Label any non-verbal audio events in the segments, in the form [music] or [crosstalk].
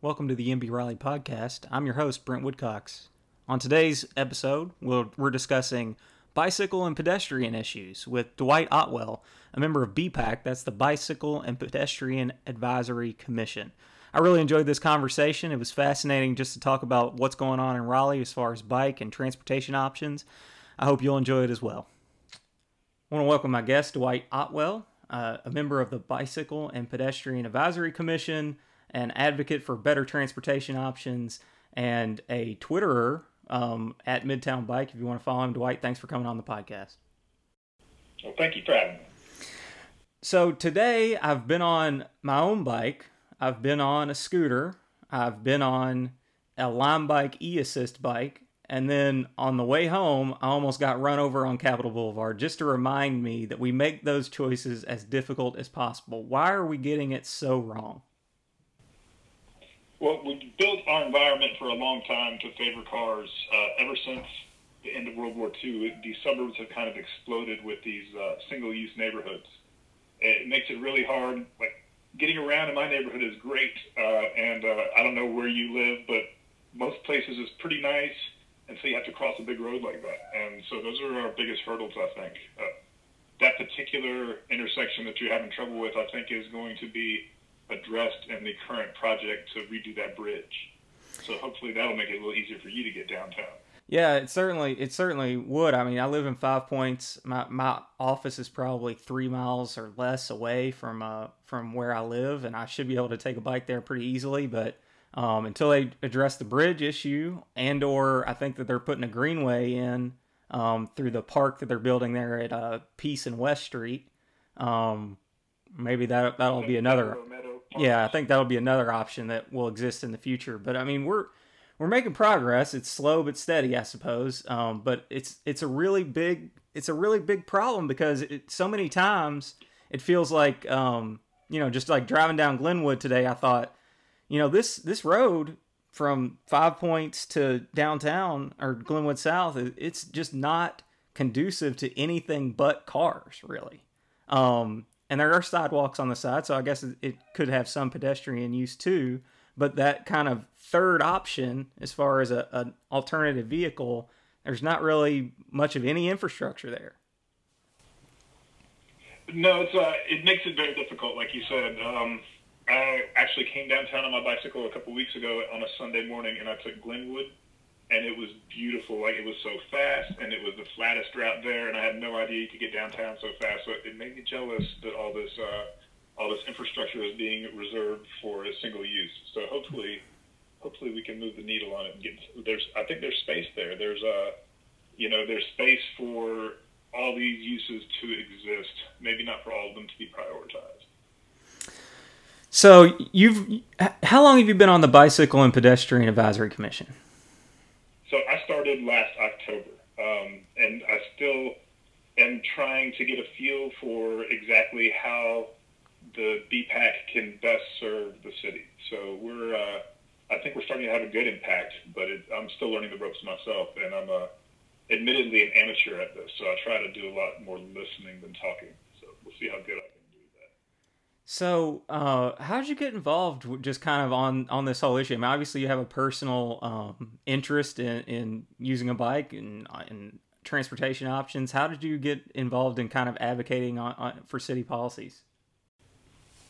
Welcome to the MB Raleigh podcast. I'm your host, Brent Woodcox. On today's episode, we'll, we're discussing bicycle and pedestrian issues with Dwight Otwell, a member of BPAC, that's the Bicycle and Pedestrian Advisory Commission. I really enjoyed this conversation. It was fascinating just to talk about what's going on in Raleigh as far as bike and transportation options. I hope you'll enjoy it as well. I want to welcome my guest, Dwight Otwell, uh, a member of the Bicycle and Pedestrian Advisory Commission, an advocate for better transportation options, and a Twitterer um, at Midtown Bike. If you want to follow him, Dwight, thanks for coming on the podcast. Well, thank you for having me. So today I've been on my own bike. I've been on a scooter. I've been on a Lime Bike e assist bike. And then on the way home, I almost got run over on Capitol Boulevard just to remind me that we make those choices as difficult as possible. Why are we getting it so wrong? Well, we built our environment for a long time to favor cars. Uh, ever since the end of World War II, the suburbs have kind of exploded with these uh, single-use neighborhoods. It makes it really hard. Like getting around in my neighborhood is great, uh, and uh, I don't know where you live, but most places is pretty nice, and so you have to cross a big road like that. And so those are our biggest hurdles, I think. Uh, that particular intersection that you're having trouble with, I think, is going to be addressed in the current project to redo that bridge. So hopefully that'll make it a little easier for you to get downtown. Yeah, it certainly it certainly would. I mean, I live in Five Points. My my office is probably three miles or less away from uh from where I live, and I should be able to take a bike there pretty easily. But um, until they address the bridge issue, and or I think that they're putting a greenway in um, through the park that they're building there at uh, Peace and West Street, um, maybe that that'll be another. Yeah, I think that'll be another option that will exist in the future. But I mean, we're we're making progress. It's slow but steady, I suppose. Um, but it's it's a really big it's a really big problem because it, so many times it feels like um, you know just like driving down Glenwood today. I thought, you know, this this road from Five Points to downtown or Glenwood South, it's just not conducive to anything but cars, really. Um, and there are sidewalks on the side, so I guess it could have some pedestrian use too. But that kind of third option, as far as a, an alternative vehicle, there's not really much of any infrastructure there. No, it's uh, it makes it very difficult, like you said. Um, I actually came downtown on my bicycle a couple weeks ago on a Sunday morning, and I took Glenwood and it was beautiful. Like it was so fast, and it was the flattest route there, and I had no idea you could get downtown so fast. So it made me jealous that all this uh, all this infrastructure is being reserved for a single use. So hopefully, hopefully we can move the needle on it and get. There's I think there's space there. There's a uh, you know there's space for all these uses to exist. Maybe not for all of them to be prioritized. So you've how long have you been on the Bicycle and Pedestrian Advisory Commission? Last October, um, and I still am trying to get a feel for exactly how the BPAC can best serve the city. So we're, uh, I think we're starting to have a good impact, but it, I'm still learning the ropes myself, and I'm uh, admittedly an amateur at this, so I try to do a lot more listening than talking. So we'll see how good I can. So, uh, how did you get involved? Just kind of on on this whole issue. I mean, obviously, you have a personal um, interest in, in using a bike and uh, transportation options. How did you get involved in kind of advocating on, on for city policies?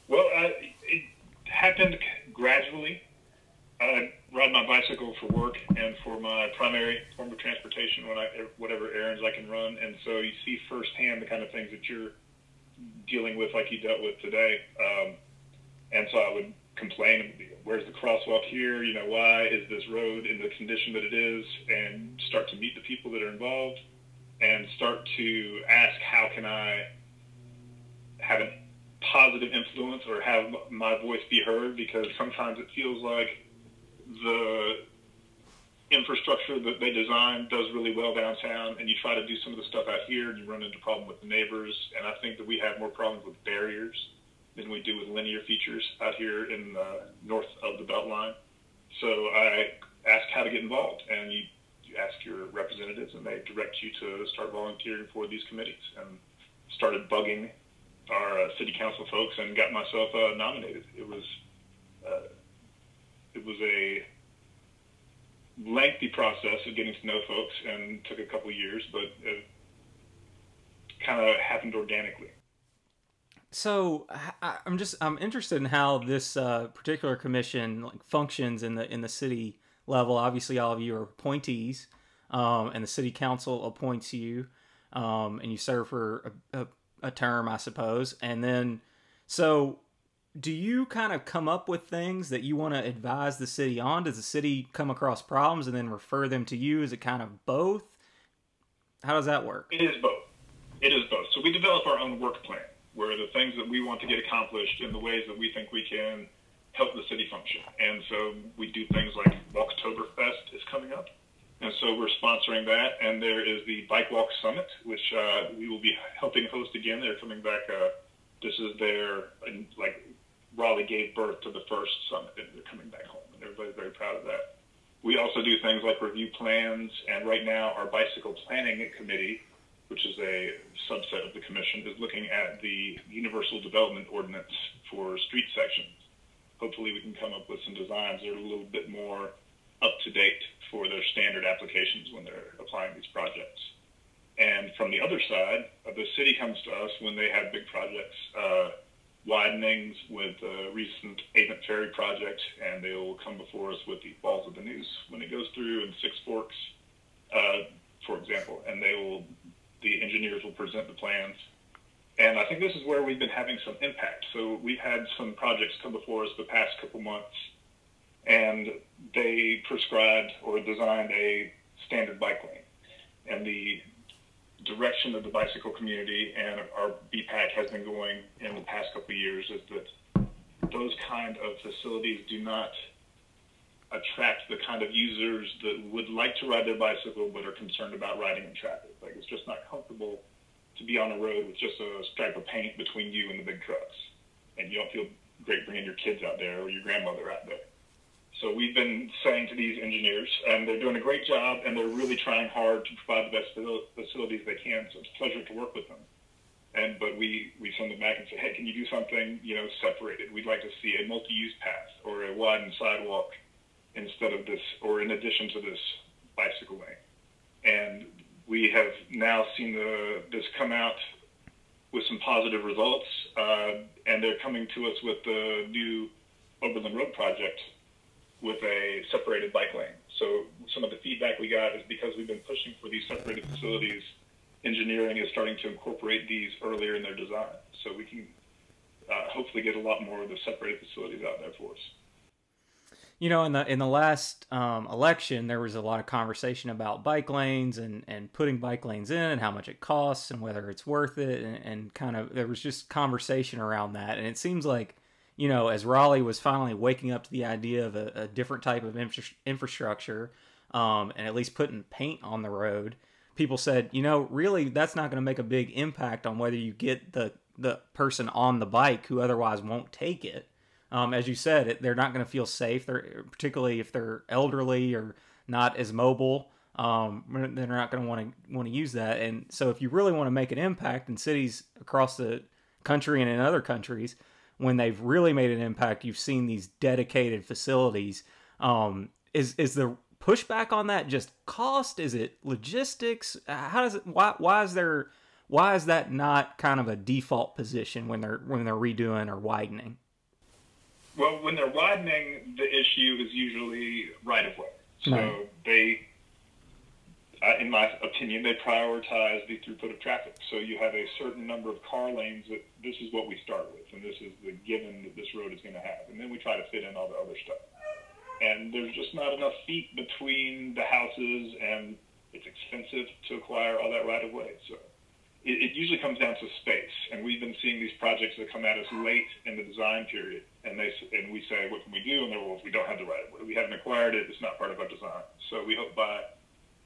Well, uh, it happened gradually. I ride my bicycle for work and for my primary form of transportation when I whatever errands I can run, and so you see firsthand the kind of things that you're dealing with like you dealt with today. Um, and so I would complain, where's the crosswalk here? You know, why is this road in the condition that it is? And start to meet the people that are involved and start to ask, how can I have a positive influence or have my voice be heard? Because sometimes it feels like the infrastructure that they design does really well downtown, and you try to do some of the stuff out here, and you run into problems with the neighbors. And I think that we have more problems with barriers than we do with linear features out here in the north of the Beltline. So I asked how to get involved, and you, you ask your representatives, and they direct you to start volunteering for these committees. And started bugging our uh, city council folks, and got myself uh, nominated. It was uh, it was a lengthy process of getting to know folks and took a couple years, but it kind of happened organically. So I'm just I'm interested in how this uh, particular commission like functions in the in the city level. Obviously, all of you are appointees, um, and the city council appoints you, um, and you serve for a, a, a term, I suppose. And then, so do you kind of come up with things that you want to advise the city on? Does the city come across problems and then refer them to you? Is it kind of both? How does that work? It is both. It is both. So we develop our own work plan where the things that we want to get accomplished in the ways that we think we can help the city function. And so we do things like Walktoberfest is coming up. And so we're sponsoring that. And there is the Bike Walk Summit, which uh, we will be helping host again. They're coming back. Uh, this is their, like, Raleigh gave birth to the first summit, and they're coming back home. And everybody's very proud of that. We also do things like review plans. And right now, our bicycle planning committee which is a subset of the commission, is looking at the Universal Development Ordinance for street sections. Hopefully, we can come up with some designs that are a little bit more up to date for their standard applications when they're applying these projects. And from the other side, uh, the city comes to us when they have big projects, uh, widenings with the recent Avent Ferry project, and they will come before us with the Falls of the Neuse when it goes through in Six Forks, uh, for example, and they will the engineers will present the plans. And I think this is where we've been having some impact. So we've had some projects come before us the past couple months, and they prescribed or designed a standard bike lane. And the direction of the bicycle community and our BPAC has been going in the past couple of years is that those kind of facilities do not attract the kind of users that would like to ride their bicycle but are concerned about riding in traffic. Like it's just not comfortable to be on a road with just a stripe of paint between you and the big trucks, and you don't feel great bringing your kids out there or your grandmother out there. So we've been saying to these engineers, and they're doing a great job, and they're really trying hard to provide the best facilities they can. So it's a pleasure to work with them. And but we we send them back and say, hey, can you do something you know separated? We'd like to see a multi-use path or a widened sidewalk instead of this, or in addition to this bicycle lane. And we have now seen the, this come out with some positive results, uh, and they're coming to us with the new Oberlin Road project with a separated bike lane. So some of the feedback we got is because we've been pushing for these separated facilities, engineering is starting to incorporate these earlier in their design. So we can uh, hopefully get a lot more of the separated facilities out there for us. You know, in the in the last um, election, there was a lot of conversation about bike lanes and, and putting bike lanes in and how much it costs and whether it's worth it and, and kind of there was just conversation around that. And it seems like, you know, as Raleigh was finally waking up to the idea of a, a different type of infra- infrastructure um, and at least putting paint on the road, people said, you know, really that's not going to make a big impact on whether you get the the person on the bike who otherwise won't take it um, as you said, it, they're not going to feel safe. They're particularly if they're elderly or not as mobile. Um, they're not going to want to want to use that. And so, if you really want to make an impact in cities across the country and in other countries, when they've really made an impact, you've seen these dedicated facilities. Um, is is the pushback on that just cost? Is it logistics? How does it? Why why is there? Why is that not kind of a default position when they're when they're redoing or widening? Well, when they're widening, the issue is usually right of way. So they, uh, in my opinion, they prioritize the throughput of traffic. So you have a certain number of car lanes that this is what we start with, and this is the given that this road is going to have, and then we try to fit in all the other stuff. And there's just not enough feet between the houses, and it's expensive to acquire all that right of way. So it, it usually comes down to space, and we've been seeing these projects that come at us late in the design period and they and we say, what can we do? And they're, well, we don't have the right, of way. we haven't acquired it, it's not part of our design. So we hope by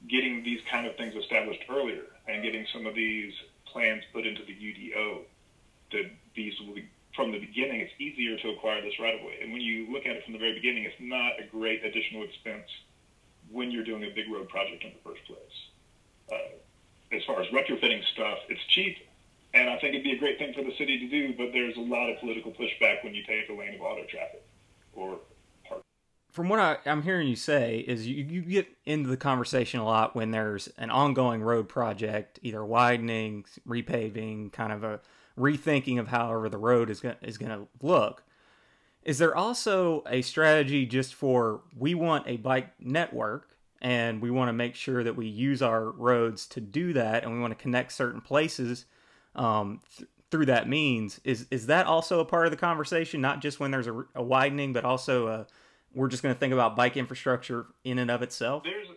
getting these kind of things established earlier and getting some of these plans put into the UDO, that these will be from the beginning, it's easier to acquire this right away. And when you look at it from the very beginning, it's not a great additional expense when you're doing a big road project in the first place. Uh, as far as retrofitting stuff, it's cheap and I think it'd be a great thing for the city to do, but there's a lot of political pushback when you take a lane of auto traffic or. From what I, am hearing you say is you, you get into the conversation a lot when there's an ongoing road project, either widening, repaving, kind of a rethinking of however the road is going is going to look. Is there also a strategy just for we want a bike network and we want to make sure that we use our roads to do that and we want to connect certain places um, th- through that means? Is is that also a part of the conversation? Not just when there's a, a widening, but also a, we're just going to think about bike infrastructure in and of itself. There's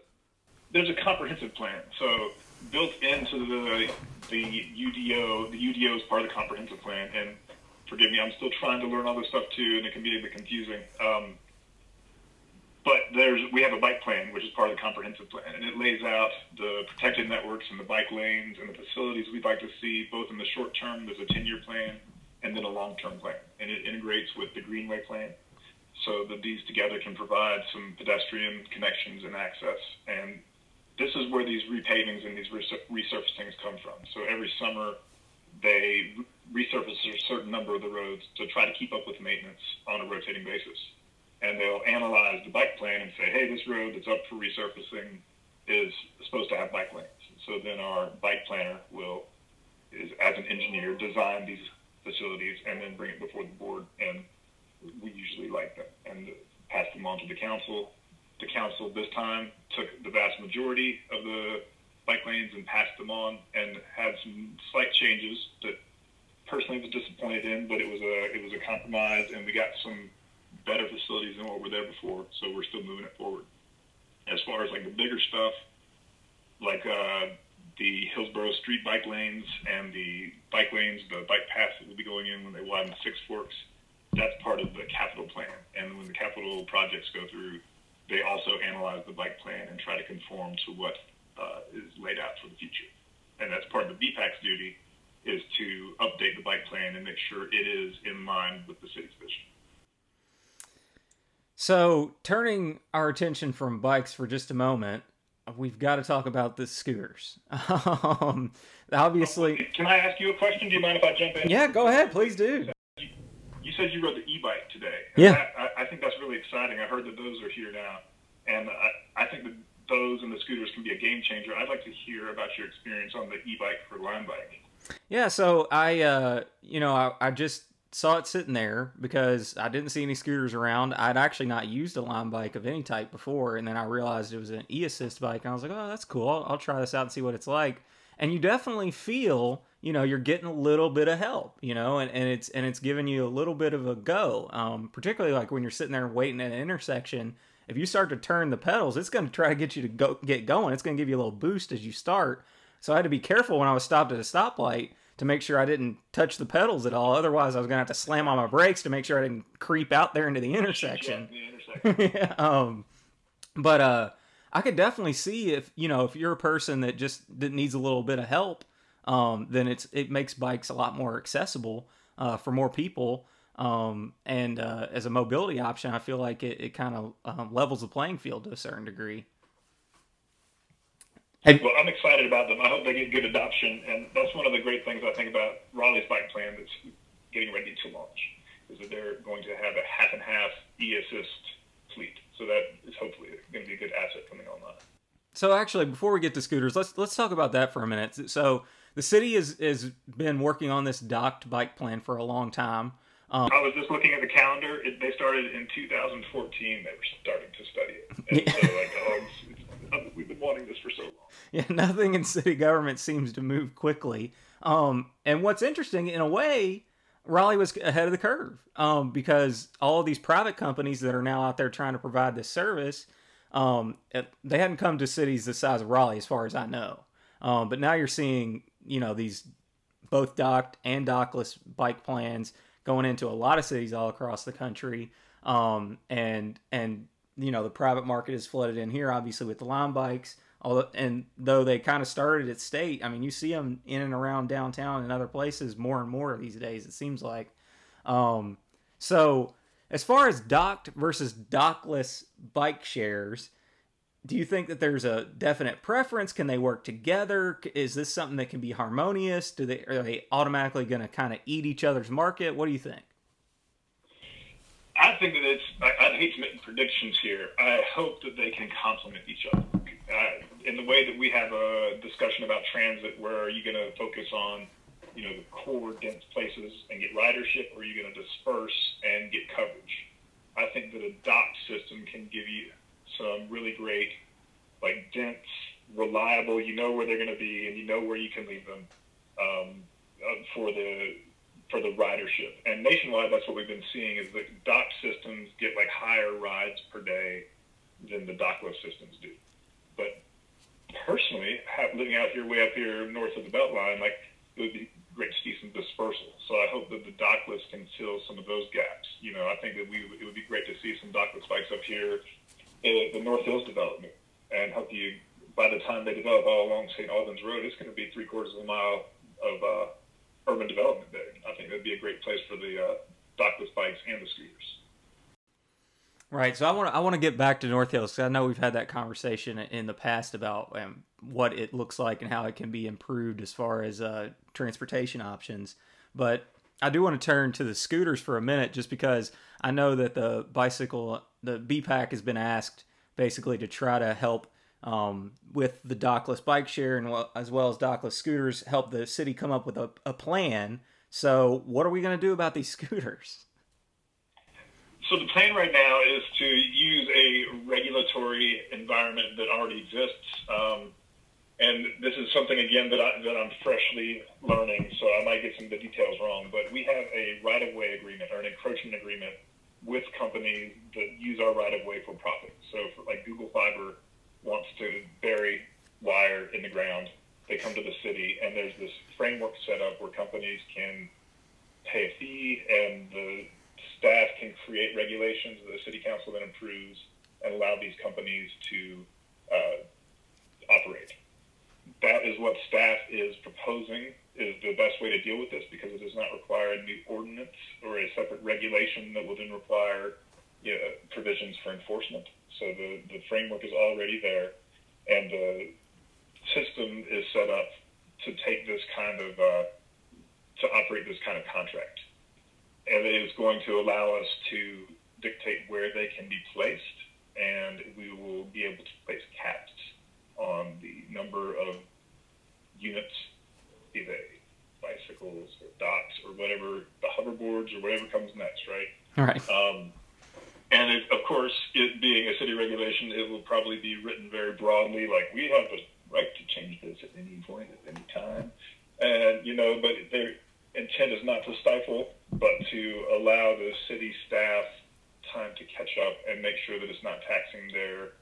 there's a comprehensive plan. So built into the the UDO, the UDO is part of the comprehensive plan, and forgive me, I'm still trying to learn all this stuff too, and it can be a bit confusing. Um, but there's we have a bike plan, which is part of the comprehensive plan, and it lays out the protected networks and the bike lanes and the facilities we'd like to see, both in the short term. There's a 10-year plan, and then a long-term plan, and it integrates with the Greenway plan, so that these together can provide some pedestrian connections and access. And this is where these repavings and these resurfacings come from. So every summer they resurface a certain number of the roads to try to keep up with maintenance on a rotating basis. And they'll analyze the bike plan and say, hey, this road that's up for resurfacing is supposed to have bike lanes. So then our bike planner will, is as an engineer, design these facilities and then bring it before the board. And we usually like them and pass them on to the council. The council this time took the vast majority of the bike lanes and passed them on and had some slight changes that personally was disappointed in, but it was a it was a compromise, and we got some better facilities than what were there before. So we're still moving it forward. As far as like the bigger stuff, like uh, the Hillsborough street bike lanes and the bike lanes, the bike paths that will be going in when they widen Six Forks, that's part of the capital plan. And when the capital projects go through, they also analyze the bike plan and try to conform to what uh, is laid out for the future. And that's part of the BPAC's duty is to update the bike plan and make sure it is in line with the city's vision. So, turning our attention from bikes for just a moment, we've got to talk about the scooters. [laughs] um, obviously, can I ask you a question? Do you mind if I jump in? Yeah, go ahead, please do. You, said you rode the e-bike today. Yeah, that, I, I, think that's really exciting. I heard that those are here now, and I, I think that those and the scooters can be a game changer. I'd like to hear about your experience on the e-bike for Lime Bike. Yeah, so I, uh, you know, I, I just saw it sitting there because I didn't see any scooters around. I'd actually not used a Lime bike of any type before, and then I realized it was an e-assist bike, and I was like, oh, that's cool. I'll, I'll try this out and see what it's like. And you definitely feel, you know, you're getting a little bit of help, you know, and, and it's and it's giving you a little bit of a go. Um, particularly like when you're sitting there waiting at an intersection if you start to turn the pedals, it's going to try to get you to go get going. It's going to give you a little boost as you start. So I had to be careful when I was stopped at a stoplight to make sure I didn't touch the pedals at all. Otherwise, I was going to have to slam on my brakes to make sure I didn't creep out there into the [laughs] intersection. The intersection. [laughs] yeah, um, but uh, I could definitely see if you know if you're a person that just that needs a little bit of help, um, then it's it makes bikes a lot more accessible uh, for more people. Um, and uh, as a mobility option, I feel like it, it kind of um, levels the playing field to a certain degree. Well, I'm excited about them. I hope they get good adoption, and that's one of the great things I think about Raleigh's bike plan that's getting ready to launch is that they're going to have a half and half e-assist fleet. So that is hopefully going to be a good asset coming online. So actually, before we get to scooters, let's let's talk about that for a minute. So the city has has been working on this docked bike plan for a long time. Um, I was just looking at the calendar. It, they started in 2014. They were starting to study it. And so, like, oh, it's, it's, we've been wanting this for so long. Yeah, [laughs] nothing in city government seems to move quickly. Um, and what's interesting, in a way, Raleigh was ahead of the curve um, because all these private companies that are now out there trying to provide this service, um, they hadn't come to cities the size of Raleigh, as far as I know. Um, but now you're seeing, you know, these both docked and dockless bike plans going into a lot of cities all across the country. Um, and and you know the private market is flooded in here, obviously with the Lime bikes. Although, and though they kind of started at state, I mean, you see them in and around downtown and other places more and more these days. It seems like. Um, so, as far as docked versus dockless bike shares, do you think that there's a definite preference? Can they work together? Is this something that can be harmonious? Do they are they automatically going to kind of eat each other's market? What do you think? I think that it's. I, I hate to make predictions here. I hope that they can complement each other. Uh, in the way that we have a discussion about transit, where are you going to focus on, you know, the core dense places and get ridership, or are you going to disperse and get coverage? I think that a dock system can give you some really great, like dense, reliable. You know where they're going to be, and you know where you can leave them um, uh, for the for the ridership. And nationwide, that's what we've been seeing is that dock systems get like higher rides per day than the dockless systems do. But personally, living out here, way up here north of the Beltline, like it would be great to see some dispersal. So I hope that the dockless can fill some of those gaps. You know, I think that we it would be great to see some dockless bikes up here in the North Hills development, and hope you by the time they develop all along St. Albans Road, it's going to be three quarters of a mile of uh, urban development there. I think that'd be a great place for the uh, dockless bikes and the scooters. Right. So I want to I want to get back to North Hills. Because I know we've had that conversation in the past about um, what it looks like and how it can be improved as far as uh, transportation options. But I do want to turn to the scooters for a minute, just because I know that the bicycle, the BPAC has been asked basically to try to help um, with the dockless bike share and as well as dockless scooters, help the city come up with a, a plan. So, what are we going to do about these [laughs] scooters? So, the plan right now is to use a regulatory environment that already exists. Um, and this is something again that I that I'm freshly learning, so I might get some of the details wrong. But we have a right of way agreement or an encroachment agreement with companies that use our right of way for profit. So, for like Google Fiber wants to bury wire in the ground. They come to the city, and there's this framework set up where companies can pay a fee, and the staff can create regulations that the city council then approves and allow these companies to uh, operate. That is what staff is proposing is the best way to deal with this because it does not require a new ordinance or a separate regulation that will then require you know, provisions for enforcement. So the, the framework is already there, and the system is set up to take this kind of uh, to operate this kind of contract, and it is going to allow us to dictate where they can be placed, and we will be able to place caps on the number of units, be they bicycles or docks or whatever, the hoverboards or whatever comes next, right? All right. Um, and it, of course, it being a city regulation, it will probably be written very broadly, like we have the right to change this at any point, at any time. And, you know, but their intent is not to stifle, but to allow the city staff time to catch up and make sure that it's not taxing their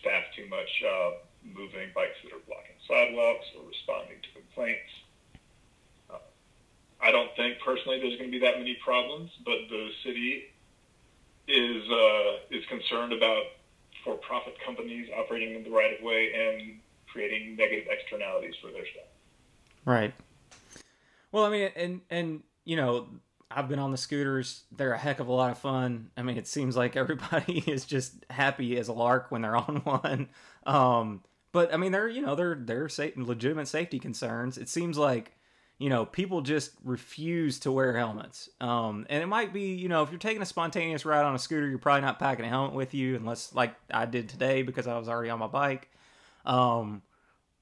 staff too much, uh, moving bikes that are blocking sidewalks or responding to complaints. Uh, I don't think personally there's going to be that many problems, but the city is uh, is concerned about for-profit companies operating in the right of way and creating negative externalities for their staff. Right. Well, I mean, and and you know, I've been on the scooters. They're a heck of a lot of fun. I mean, it seems like [laughs] everybody is just happy as a lark when they're on [laughs] one. Um, but I mean, they're you know they're they're sa- legitimate safety concerns. It seems like you know, people just refuse to wear helmets. Um, and it might be, you know, if you're taking a spontaneous ride on a scooter, you're probably not packing a helmet with you, unless like I did today because I was already on my bike. Um,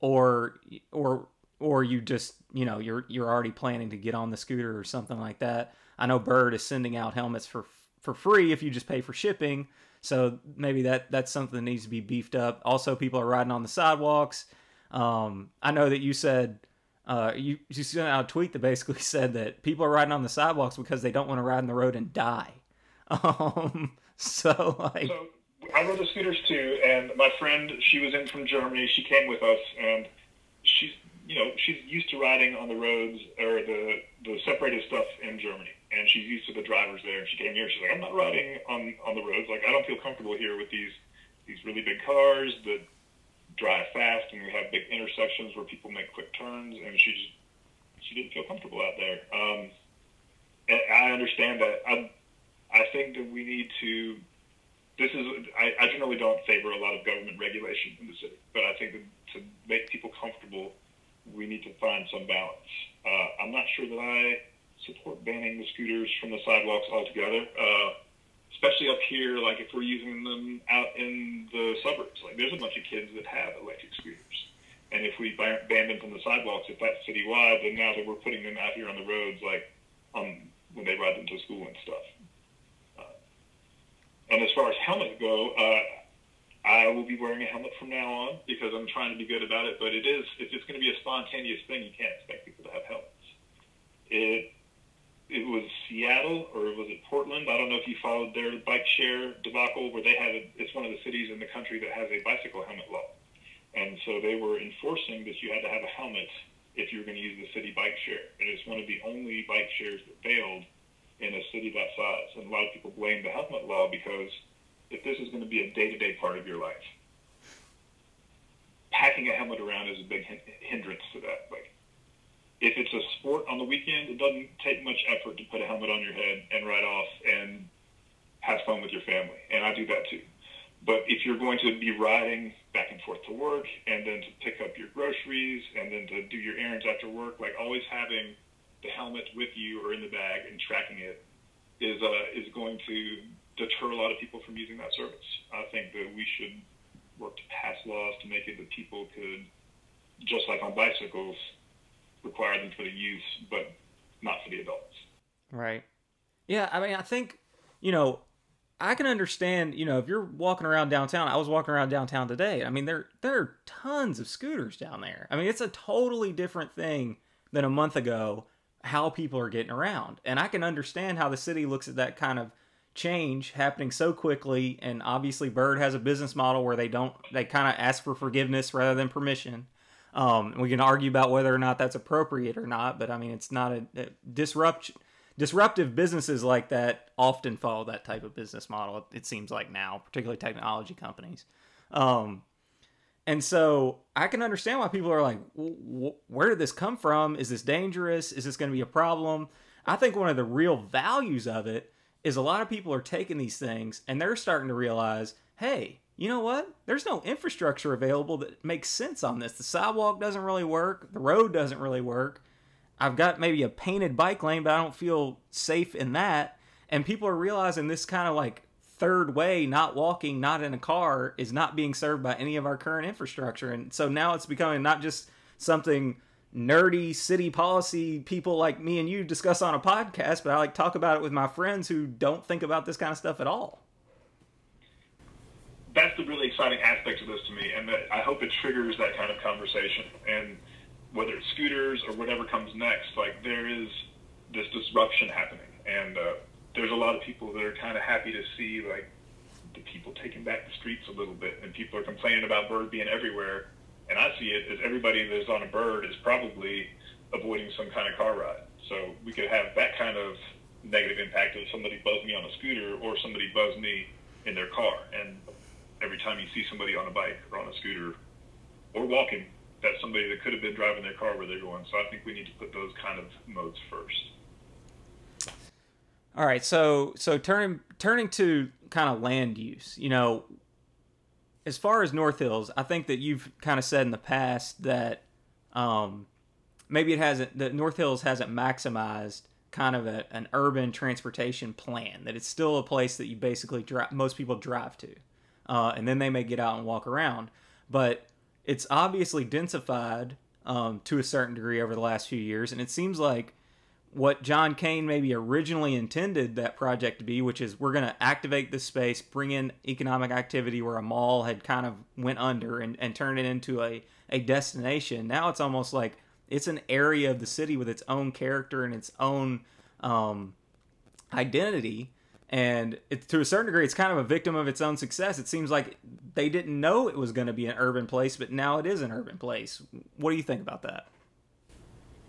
or or or you just, you know, you're you're already planning to get on the scooter or something like that. I know Bird is sending out helmets for for free if you just pay for shipping. So maybe that that's something that needs to be beefed up. Also, people are riding on the sidewalks. Um, I know that you said uh, you you sent out a tweet that basically [laughs] said that people are riding on the sidewalks because they don't want to ride on the road and die. [laughs] Um, so like. So I rode the scooters too, and my friend, she was in from Germany. She came with us, and she's you know she's used to riding on the roads or the the separated stuff in Germany, and she's used to the drivers there. And she came here. She's like, I'm not riding on on the roads. Like I don't feel comfortable here with these these really big cars that drive fast and we have big intersections where people make quick turns, and she just she didn't feel comfortable out there. Um, I understand that. I I think that we need to. This is I, I generally don't favor a lot of government regulation in the city, but I think that to make people comfortable, we need to find some balance. Uh, I'm not sure that I support banning the scooters from the sidewalks altogether. Uh, especially up here, like if we're using them out in the suburbs, like there's a bunch of kids that have electric scooters. And if we ban them from the sidewalks, if that's citywide, then now that we're putting them out here on the roads, like um, when they ride them to school and stuff. Uh, and as far as helmets go, uh, I will be wearing a helmet from now on because I'm trying to be good about it. But it is, if it's going to be a spontaneous thing, you can't expect people to have helmets. It it was Seattle or was it Portland? I don't know if you followed their bike share debacle where they had a, it's one of the cities in the country that has a bicycle helmet law. And so they were enforcing that you had to have a helmet if you were going to use the city bike share. And it's one of the only bike shares that failed in a city that size. And a lot of people blame the helmet law because if this is going to be a day-to-day part of your life, packing a helmet around is a big hindrance to that. Like if it's a sport on the weekend, it doesn't take much effort to put a helmet on your head and ride off and have fun with your family. And I do that too. But if you're going to be riding back and forth to work and then to pick up your groceries and then to do your errands after work, like always having the helmet with you or in the bag and tracking it is uh, is going to deter a lot of people from using that service. I think that we should work to pass laws to make it that people could, just like on bicycles, require them for the use, but not for the adults. Right. Yeah, I mean, I think, you know, I can understand, you know, if you're walking around downtown, I was walking around downtown today. I mean, there there are tons of scooters down there. I mean, it's a totally different thing than a month ago how people are getting around. And I can understand how the city looks at that kind of change happening so quickly and obviously Bird has a business model where they don't they kind of ask for forgiveness rather than permission. Um, we can argue about whether or not that's appropriate or not, but I mean, it's not a, a disrupt disruptive businesses like that often follow that type of business model. It seems like now, particularly technology companies. Um, and so I can understand why people are like, where did this come from? Is this dangerous? Is this going to be a problem? I think one of the real values of it is a lot of people are taking these things and they're starting to realize, hey, you know what? There's no infrastructure available that makes sense on this. The sidewalk doesn't really work, the road doesn't really work. I've got maybe a painted bike lane, but I don't feel safe in that. And people are realizing this kind of like third way, not walking, not in a car, is not being served by any of our current infrastructure. And so now it's becoming not just something nerdy city policy people like me and you discuss on a podcast, but I like talk about it with my friends who don't think about this kind of stuff at all that's the really exciting aspect of this to me, and I hope it triggers that kind of conversation. And whether it's scooters or whatever comes next, like there is this disruption happening, and uh, there's a lot of people that are kind of happy to see like the people taking back the streets a little bit, and people are complaining about bird being everywhere. And I see it as everybody that's on a bird is probably avoiding some kind of car ride. So we could have that kind of negative impact of somebody buzz me on a scooter or somebody buzz me in their car. And every time you see somebody on a bike or on a scooter or walking, that's somebody that could have been driving their car where they're going. So I think we need to put those kind of modes first. All right, so so turning turning to kind of land use, you know, as far as North Hills, I think that you've kind of said in the past that um, maybe it hasn't that North Hills hasn't maximized kind of a, an urban transportation plan. That it's still a place that you basically drive. Most people drive to uh, and then they may get out and walk around. But it's obviously densified um, to a certain degree over the last few years, and it seems like what John Kane maybe originally intended that project to be, which is we're going to activate this space, bring in economic activity where a mall had kind of went under and, and turn it into a, a destination. Now it's almost like it's an area of the city with its own character and its own um, identity and it, to a certain degree, it's kind of a victim of its own success. It seems like they didn't know it was going to be an urban place, but now it is an urban place. What do you think about that?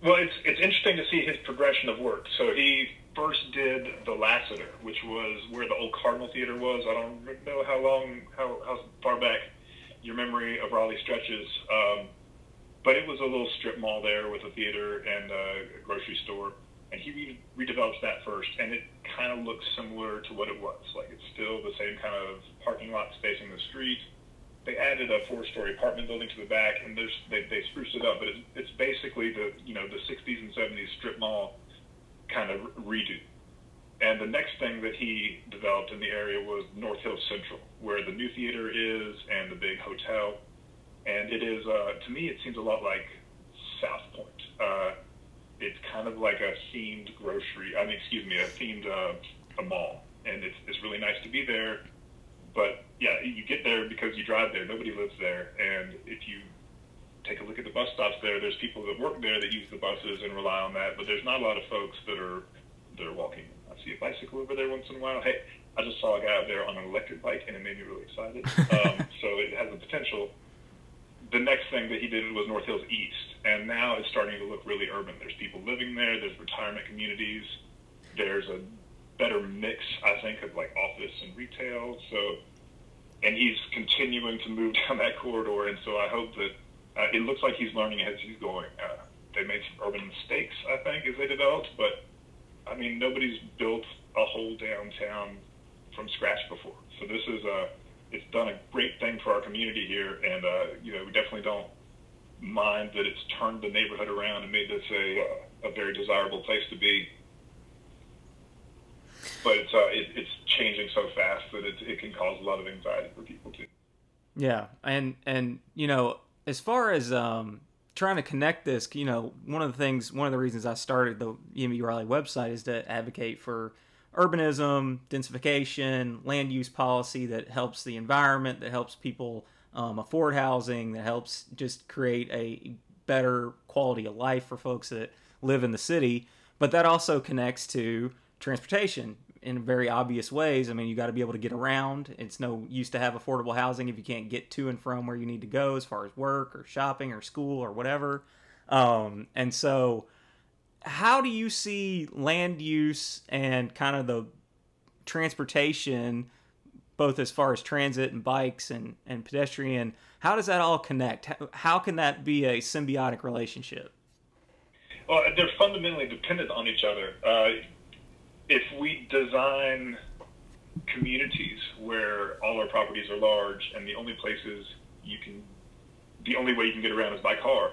Well, it's it's interesting to see his progression of work. So he first did the Lassiter, which was where the old Cardinal Theater was. I don't know how long, how, how far back your memory of Raleigh stretches, um, but it was a little strip mall there with a theater and a grocery store and he re- redevelops that first, and it kind of looks similar to what it was. Like it's still the same kind of parking lot facing the street. They added a four-story apartment building to the back, and there's, they they spruced it up, but it's, it's basically the you know the 60s and 70s strip mall kind of redo. and the next thing that he developed in the area was North Hills Central, where the new theater is and the big hotel. And it is, uh, to me, it seems a lot like South Point. Uh, it's kind of like a themed grocery. I mean, excuse me, a themed uh, a mall, and it's it's really nice to be there. But yeah, you get there because you drive there. Nobody lives there, and if you take a look at the bus stops there, there's people that work there that use the buses and rely on that. But there's not a lot of folks that are that are walking. I see a bicycle over there once in a while. Hey, I just saw a guy out there on an electric bike, and it made me really excited. [laughs] Um, so it has the potential the next thing that he did was North Hills East, and now it's starting to look really urban. There's people living there. There's retirement communities. There's a better mix, I think, of like office and retail. So, and he's continuing to move [laughs] down that corridor, and so I hope that uh, it looks like he's learning as he's going. Uh, they made some urban mistakes, I think, as they developed, but I mean, nobody's built a whole downtown from scratch before. So this is a it's done a great thing for our community here, and uh, you know we definitely don't mind that it's turned the neighborhood around and made this a uh, a very desirable place to be. But it's uh, it, it's changing so fast that it it can cause a lot of anxiety for people too. Yeah, and and you know as far as um, trying to connect this, you know, one of the things, one of the reasons I started the EMB Raleigh website is to advocate for urbanism, densification, land use policy that helps the environment, that helps people um, afford housing, that helps just create a better quality of life for folks that live in the city. But that also connects to transportation in very obvious ways. I mean, you got to be able to get around. It's no use to have affordable housing if you can't get to and from where you need to go as far as work or shopping or school or whatever. Um, and so, how do you see land use and kind of the transportation both as far as transit and bikes and, and pedestrian how does that all connect how, can that be a symbiotic relationship well they're fundamentally dependent on each other uh, if we design communities where all our properties are large and the only places you can the only way you can get around is by car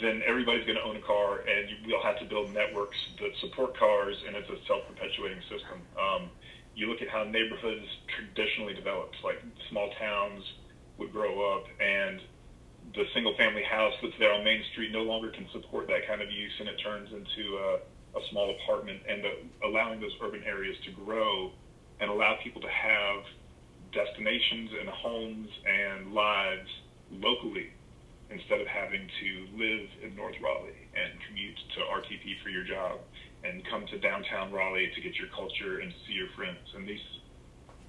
then everybody's going to own a car, and we'll have to build networks that support cars, and it's a self-perpetuating system. Um, you look at how neighborhoods traditionally developed, like small towns would grow up, and the single-family house that's there on Main Street no longer can support that kind of use, and it turns into a, a small apartment, and the, allowing those urban areas to grow and allow people to have destinations and homes and lives locally instead of having to live in North Raleigh and commute to RTP for your job and come to downtown Raleigh to get your culture and see your friends. And these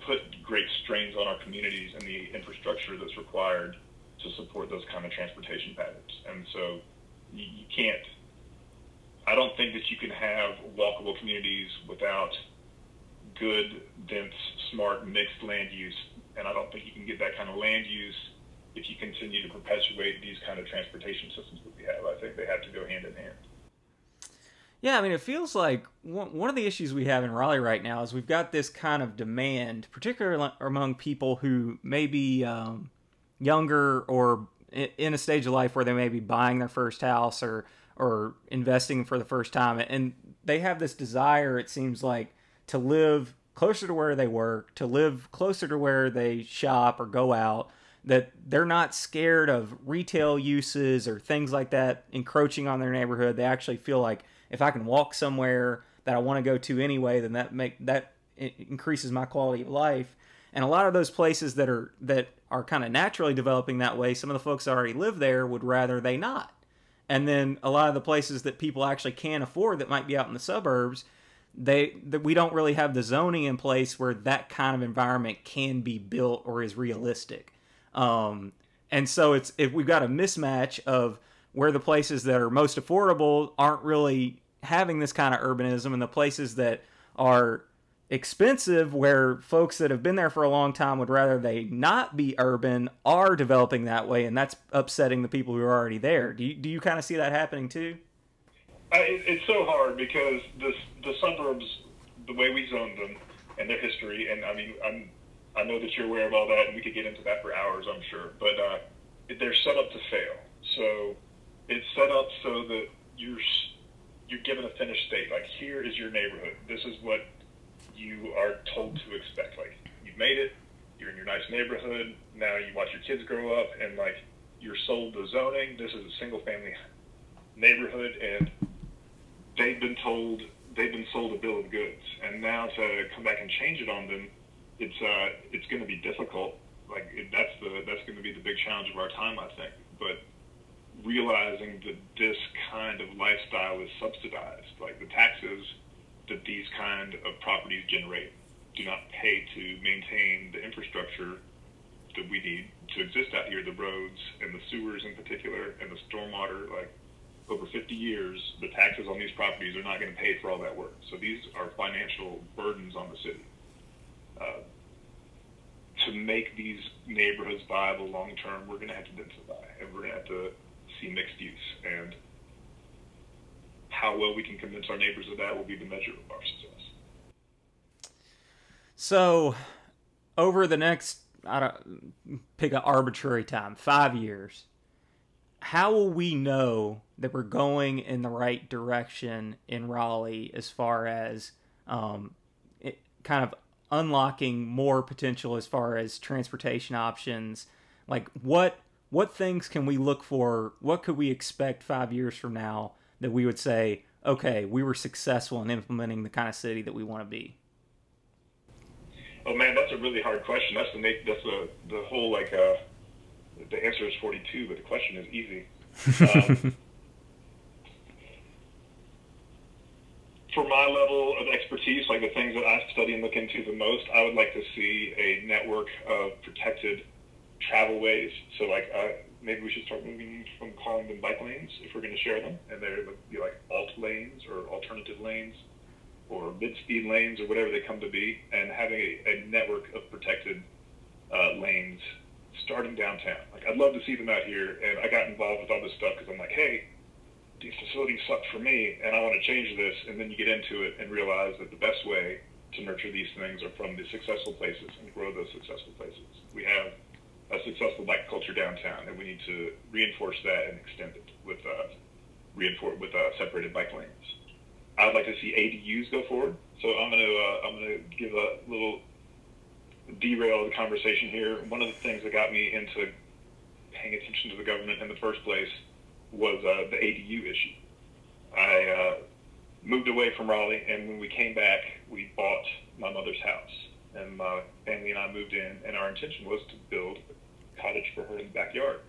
put great strains on our communities and the infrastructure that's required to support those kind of transportation patterns. And so you, you can't, I don't think that you can have walkable communities without good, dense, smart, mixed land use. And I don't think you can get that kind of land use if you continue to perpetuate these kind of transportation systems that we have. I think they have to go hand in hand. Yeah, I mean, it feels like one of the issues we have in Raleigh right now is we've got this kind of demand, particularly among people who may be um, younger or in a stage of life where they may be buying their first house or or investing for the first time, and they have this desire. It seems like to live closer to where they work, to live closer to where they shop or go out, that they're not scared of retail uses or things like that encroaching on their neighborhood. They actually feel like if I can walk somewhere that I want to go to anyway, then that make that increases my quality of life. And a lot of those places that are that are kind of naturally developing that way, some of the folks that already live there would rather they not. And then a lot of the places that people actually can't afford that might be out in the suburbs, they that we don't really have the zoning in place where that kind of environment can be built or is realistic. Um, and so it's if we've got a mismatch of where the places that are most affordable aren't really having this kind of urbanism, and the places that are expensive, where folks that have been there for a long time would rather they not be urban, are developing that way, and that's upsetting the people who are already there. Do you, do you kind of see that happening too? I, it's so hard because the the suburbs, the way we zone them, and their history, and I mean, I'm I know that you're aware of all that, and we could get into that for hours, I'm sure. But uh, they're set up to fail. So it's set up so that you're you're given a finished state. Like here is your neighborhood. This is what you are told to expect. Like you've made it, you're in your nice neighborhood. Now you watch your kids grow up, and like you're sold the zoning. This is a single family neighborhood, and they've been told they've been sold a bill of goods, and now to come back and change it on them, it's uh, it's going to be difficult. Like it, that's the that's going to be the big challenge of our time, I think. But realizing that this kind of lifestyle is subsidized, like the taxes that these kind of properties generate do not pay to maintain the infrastructure that we need to exist out here, the roads and the sewers in particular, and the stormwater. Like over 50 years, the taxes on these properties are not going to pay for all that work. So these are financial burdens on the city. Uh, to make these neighborhoods viable long term, we're going to have to densify, and we're going to have to see mixed use. And how well we can convince our neighbors of that will be the measure of our success. So, over the next, I don't pick an arbitrary time, five years, how will we know that we're going in the right direction in Raleigh as far as um, it, kind of unlocking more potential as far as transportation options? Like, what what things can we look for? What could we expect five years from now that we would say, okay, we were successful in implementing the kind of city that we want to be? Oh man, that's a really hard question. That's the that's the the whole like uh, the answer is forty two, but the question is easy. [laughs] Um, for my level of expertise, like the things that I study and look into the most, I would like to see a network of protected travel ways. So like uh, maybe we should start moving from calling them bike lanes if we're going to share them, and they're be like alt lanes or alternative lanes or mid-speed lanes or whatever they come to be, and having a, a network of protected uh, lanes starting downtown. Like I'd love to see them out here, and I got involved with all this stuff because I'm like, hey, these facilities suck for me, and I want to change this. And then you get into it and realize that the best way to nurture these things are from the successful places and grow those successful places. We have a successful bike culture downtown, and we need to reinforce that and extend it with uh, reinforce with uh, separated bike lanes. I'd like to see ADUs go forward. So I'm to uh, I'm to give a little derail of the conversation here. One of the things that got me into paying attention to the government in the first place was uh, the ADU issue. I uh, moved away from Raleigh, and when we came back, we bought my mother's house, and my family and I moved in, and our intention was to build a cottage for her in the backyard,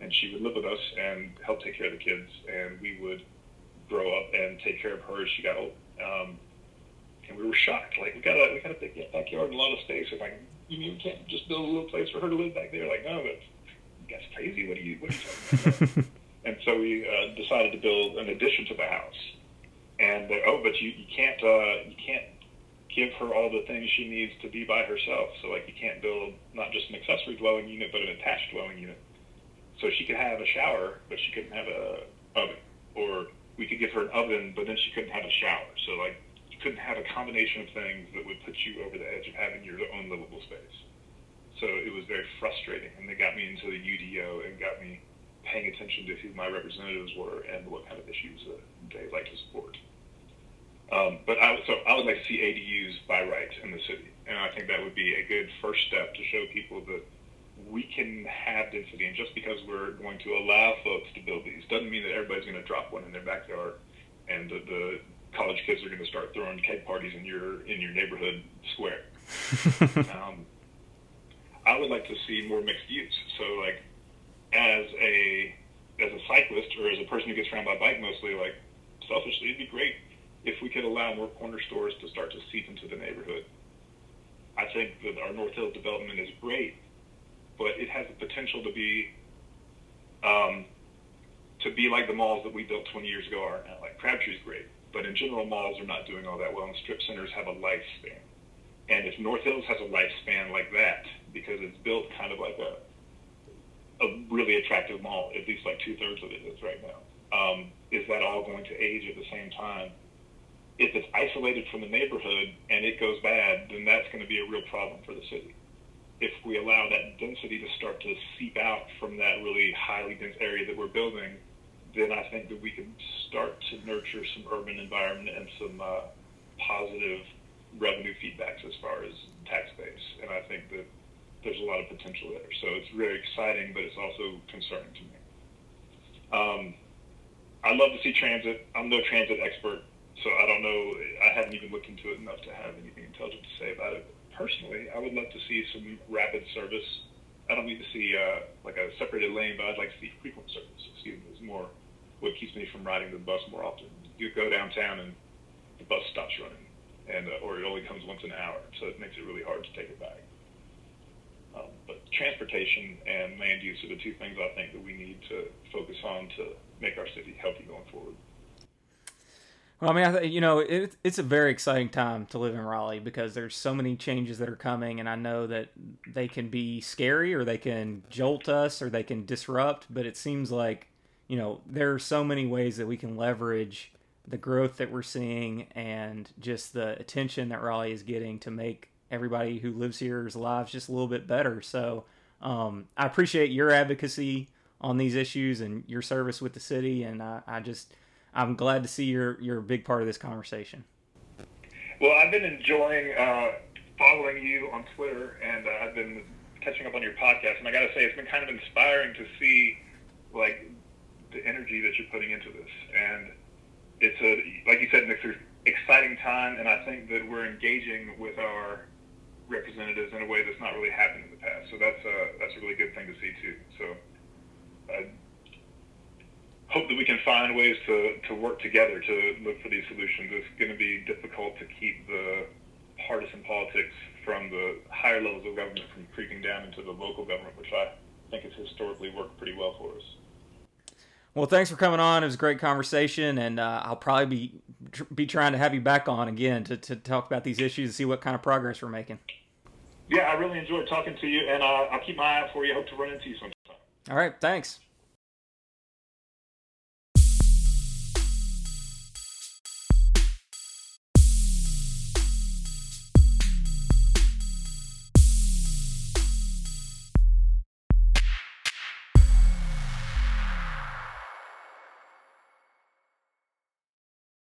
and she would live with us and help take care of the kids, and we would grow up and take care of her as she got old. Um, and we were shocked. Like we got a we got a big backyard and a lot of space. And like, you mean we can't just build a little place for her to live back there? Like, no, that's that's crazy. What are you what are you talking about? [laughs] and so we uh, decided to build an addition to the house. And uh, oh, but you you can't uh, you can't give her all the things she needs to be by herself. So like you can't build not just an accessory dwelling unit, but an attached dwelling unit. So she could have a shower, but she couldn't have a oven. Or we could give her an oven, but then she couldn't have a shower. So like you couldn't have a combination of things that would put you over the edge of having your own livable space. So it was very frustrating, and they got me into the UDO and got me paying attention to who my representatives were and what kind of issues they like to support. Um, but I, so I would like to see ADUs by right in the city, and I think that would be a good first step to show people that we can have density. And just because we're going to allow folks to build these doesn't mean that everybody's going to drop one in their backyard, and the, the college kids are going to start throwing keg parties in your in your neighborhood square. [laughs] um, I would like to see more mixed use. So like as a as a cyclist or as a person who gets around by bike mostly, like selfishly, it'd be great if we could allow more corner stores to start to seep into the neighborhood. I think that our North Hills development is great, but it has the potential to be um, to be like the malls that we built 20 years ago are now. Like Crabtree's great, but in general, malls are not doing all that well, and strip centers have a lifespan. And if North Hills has a lifespan like that, because it's built kind of like a a really attractive mall, at least like two thirds of it is right now. Um, is that all going to age at the same time? If it's isolated from the neighborhood and it goes bad, then that's going to be a real problem for the city. If we allow that density to start to seep out from that really highly dense area that we're building, then I think that we can start to nurture some urban environment and some uh, positive revenue feedbacks as far as tax base, and I think that there's a lot of potential there. So it's very exciting, but it's also concerning to me. Um, I love to see transit. I'm no transit expert, so I don't know. I haven't even looked into it enough to have anything intelligent to say about it. Personally, I would love to see some rapid service. I don't need to see uh, like a separated lane, but I'd like to see frequent service. Excuse me, is more what keeps me from riding the bus more often. You go downtown and the bus stops running, and uh, or it only comes once an hour, so it makes it really hard to take it back. Um, but transportation and land use are the two things I think that we need to focus on to make our city healthy going forward. Well, I mean, I th- you know, it, it's a very exciting time to live in Raleigh because there's so many changes that are coming, and I know that they can be scary or they can jolt us or they can disrupt. But it seems like, you know, there are so many ways that we can leverage the growth that we're seeing and just the attention that Raleigh is getting to make everybody who lives here's lives just a little bit better. So um, I appreciate your advocacy on these issues and your service with the city, and I, I just I'm glad to see you're you're a big part of this conversation. Well, I've been enjoying uh, following you on Twitter, and uh, I've been catching up on your podcast, and I got to say it's been kind of inspiring to see like the energy that you're putting into this, and it's a like you said, Nick, exciting time, and I think that we're engaging with our representatives in a way that's not really happened in the past. So that's a that's a really good thing to see too. So I hope that we can find ways to, to work together to look for these solutions. It's going to be difficult to keep the partisan politics from the higher levels of government from creeping down into the local government, which I think has historically worked pretty well for us. Well, thanks for coming on. It was a great conversation, and uh, I'll probably be be trying to have you back on again to, to talk about these issues and see what kind of progress we're making. Yeah, I really enjoyed talking to you, and uh, I'll keep my eye out for you. I hope to run into you sometime. All right, thanks.